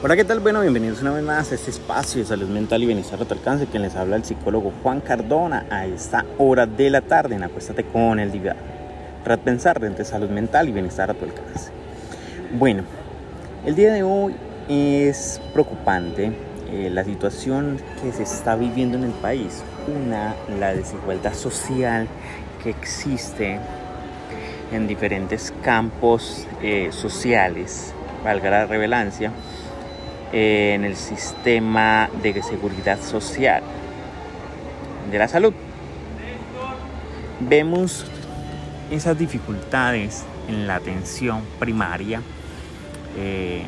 Hola, ¿qué tal? Bueno, bienvenidos una vez más a este espacio de salud mental y bienestar a tu alcance. Quien les habla el psicólogo Juan Cardona a esta hora de la tarde en Acuéstate con el Divino. Para pensar entre salud mental y bienestar a tu alcance. Bueno, el día de hoy es preocupante eh, la situación que se está viviendo en el país. Una, la desigualdad social que existe en diferentes campos eh, sociales, valga la revelancia, en el sistema de seguridad social de la salud. Vemos esas dificultades en la atención primaria, eh,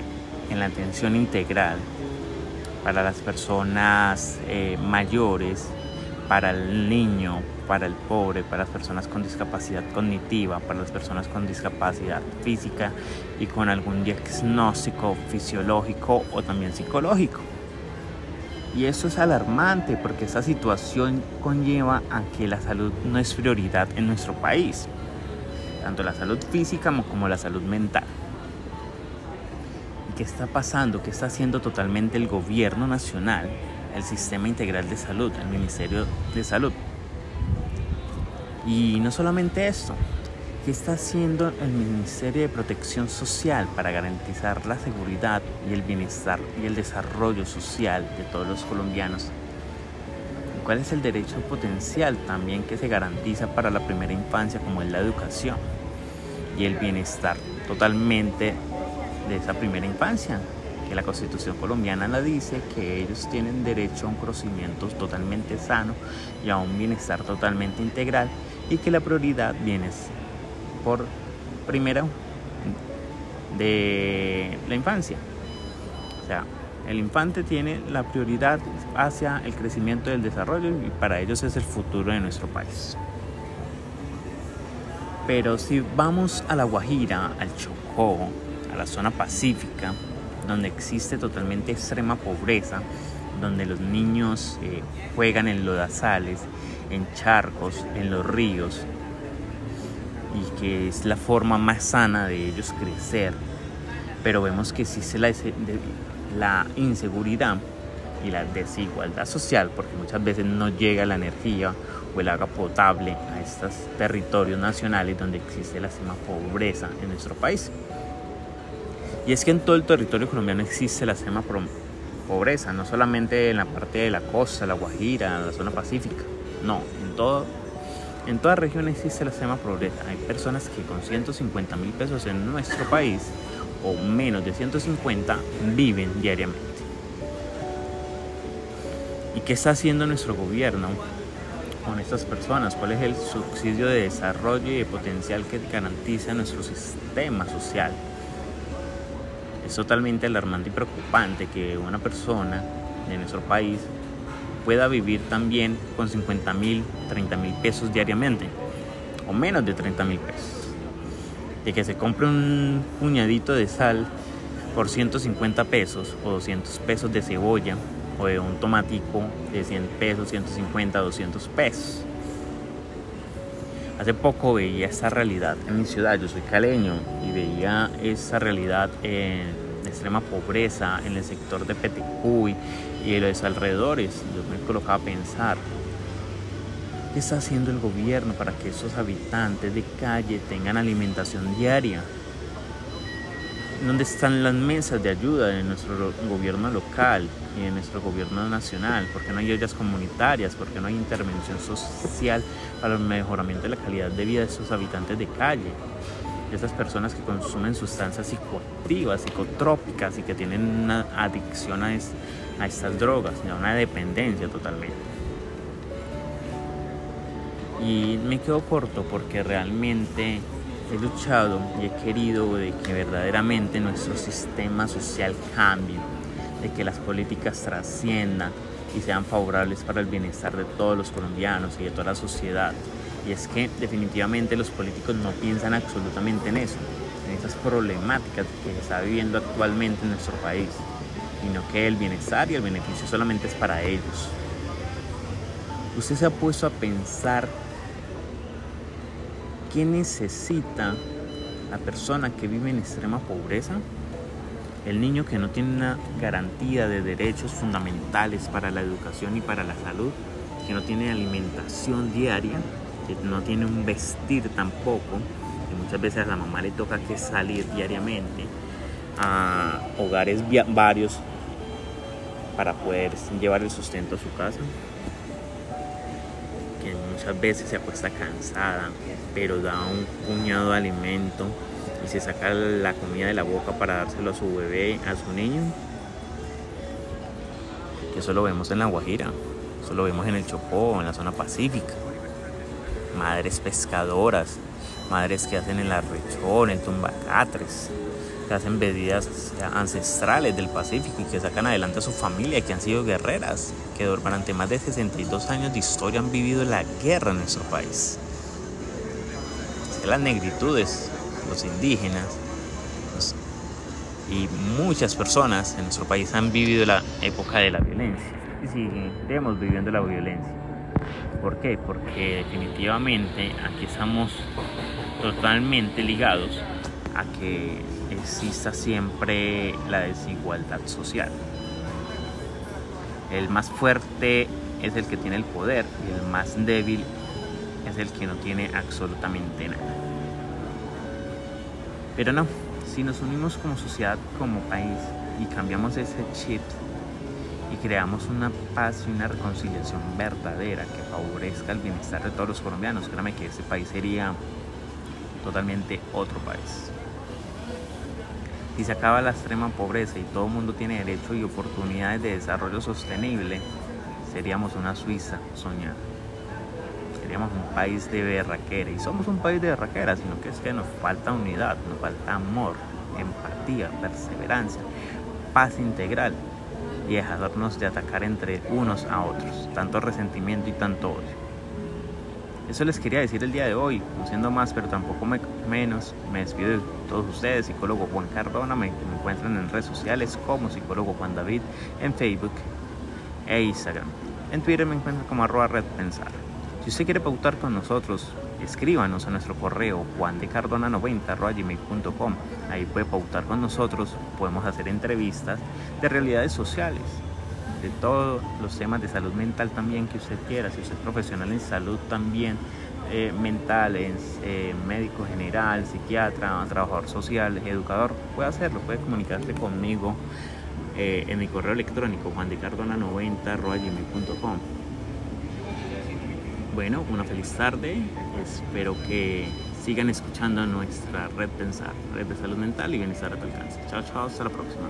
en la atención integral para las personas mayores, para el niño, para el pobre, para las personas con discapacidad cognitiva, para las personas con discapacidad física y con algún diagnóstico fisiológico o también psicológico. Y eso es alarmante porque esta situación conlleva a que la salud no es prioridad en nuestro país, tanto la salud física como la salud mental. ¿Y qué está pasando? ¿Qué está haciendo totalmente el gobierno nacional, el sistema integral de salud, el Ministerio de Salud? Y no solamente esto, ¿qué está haciendo el Ministerio de Protección Social para garantizar la seguridad y el bienestar y el desarrollo social de todos los colombianos? ¿Cuál es el derecho potencial también que se garantiza para la primera infancia como es la educación y el bienestar totalmente de esa primera infancia? Que la Constitución colombiana la dice que ellos tienen derecho a un conocimiento totalmente sano y a un bienestar totalmente integral y que la prioridad viene por primero de la infancia. O sea, el infante tiene la prioridad hacia el crecimiento y el desarrollo y para ellos es el futuro de nuestro país. Pero si vamos a La Guajira, al Chocó, a la zona pacífica, donde existe totalmente extrema pobreza, donde los niños eh, juegan en lodazales, en charcos, en los ríos, y que es la forma más sana de ellos crecer. Pero vemos que existe la, la inseguridad y la desigualdad social, porque muchas veces no llega la energía o el agua potable a estos territorios nacionales donde existe la extrema pobreza en nuestro país. Y es que en todo el territorio colombiano existe la extrema pobreza, no solamente en la parte de la costa, la Guajira, la zona pacífica. No, en todo en toda región existe la extrema pobreza. Hay personas que con 150 mil pesos en nuestro país o menos de 150 viven diariamente. ¿Y qué está haciendo nuestro gobierno con estas personas? ¿Cuál es el subsidio de desarrollo y de potencial que garantiza nuestro sistema social? Es totalmente alarmante y preocupante que una persona de nuestro país pueda vivir también con 50 mil, 30 mil pesos diariamente, o menos de 30 mil pesos. De que se compre un puñadito de sal por 150 pesos o 200 pesos de cebolla o de un tomatico de 100 pesos, 150, 200 pesos. Hace poco veía esta realidad en mi ciudad, yo soy caleño, y veía esa realidad en extrema pobreza en el sector de Petecuy y de los alrededores. Yo me colocaba a pensar, ¿qué está haciendo el gobierno para que esos habitantes de calle tengan alimentación diaria? ¿Dónde están las mesas de ayuda de nuestro gobierno local y de nuestro gobierno nacional? ¿Por qué no hay ollas comunitarias? ¿Por qué no hay intervención social para el mejoramiento de la calidad de vida de esos habitantes de calle? esas personas que consumen sustancias psicoactivas, psicotrópicas y que tienen una adicción a, estas drogas, una dependencia totalmente. Y me quedo corto porque realmente he luchado y he querido de que verdaderamente nuestro sistema social cambie, de que las políticas trasciendan y sean favorables para el bienestar de todos los colombianos y de toda la sociedad. Y es que definitivamente los políticos no piensan absolutamente en eso, en esas problemáticas que se está viviendo actualmente en nuestro país, sino que el bienestar y el beneficio solamente es para ellos. ¿Usted se ha puesto a pensar qué necesita la persona que vive en extrema pobreza? El niño que no tiene una garantía de derechos fundamentales para la educación y para la salud, que no tiene alimentación diaria, que no tiene un vestir tampoco, que muchas veces a la mamá le toca que salir diariamente a hogares varios para poder llevar el sustento a su casa que muchas veces se acuesta cansada, pero da un puñado de alimento y se saca la comida de la boca para dárselo a su bebé, a su niño. Que eso lo vemos en la Guajira, eso lo vemos en el Chocó, en la zona pacífica. Madres pescadoras, madres que hacen el arrechón, el tumbacatres, que hacen bebidas ancestrales del Pacífico y que sacan adelante a su familia, que han sido guerreras, que durante más de 62 años de historia han vivido la guerra en nuestro país. Las negritudes, los indígenas y muchas personas en nuestro país han vivido la época de la violencia y seguiremos viviendo la violencia. ¿Por qué? Porque definitivamente aquí estamos totalmente ligados a que exista siempre la desigualdad social. El más fuerte es el que tiene el poder y el más débil es el que no tiene absolutamente nada. Pero no, si nos unimos como sociedad, como país y cambiamos ese chip y creamos una paz y una reconciliación verdadera que favorezca el bienestar de todos los colombianos, créame que ese país sería totalmente otro país. Si se acaba la extrema pobreza y todo el mundo tiene derecho y oportunidades de desarrollo sostenible, seríamos una Suiza soñada. Seríamos un país de berraquera. Y somos un país de berraquera, sino que es que nos falta unidad, nos falta amor, empatía, perseverancia, paz integral y dejarnos de atacar entre unos a otros, tanto resentimiento y tanto odio. Eso les quería decir el día de hoy, no siendo más, pero tampoco menos. Me despido de todos ustedes, psicólogo Juan Cardona. Me, encuentran en redes sociales como psicólogo Juan David, en Facebook e Instagram. En Twitter me encuentran como arroba red pensar. Si usted quiere pautar con nosotros, escríbanos a nuestro correo juandecardona90.gmail.com. Ahí puede pautar con nosotros, podemos hacer entrevistas de realidades sociales de todos los temas de salud mental también que usted quiera, si usted es profesional en salud también, eh, mental, es eh, médico general, psiquiatra, trabajador social, educador, puede hacerlo, puede comunicarse conmigo eh, en mi correo electrónico juandecardona90.com. Bueno, una feliz tarde, espero que sigan escuchando nuestra red Pensar, red de salud mental y bienestar a tu alcance. Chao, chao, hasta la próxima.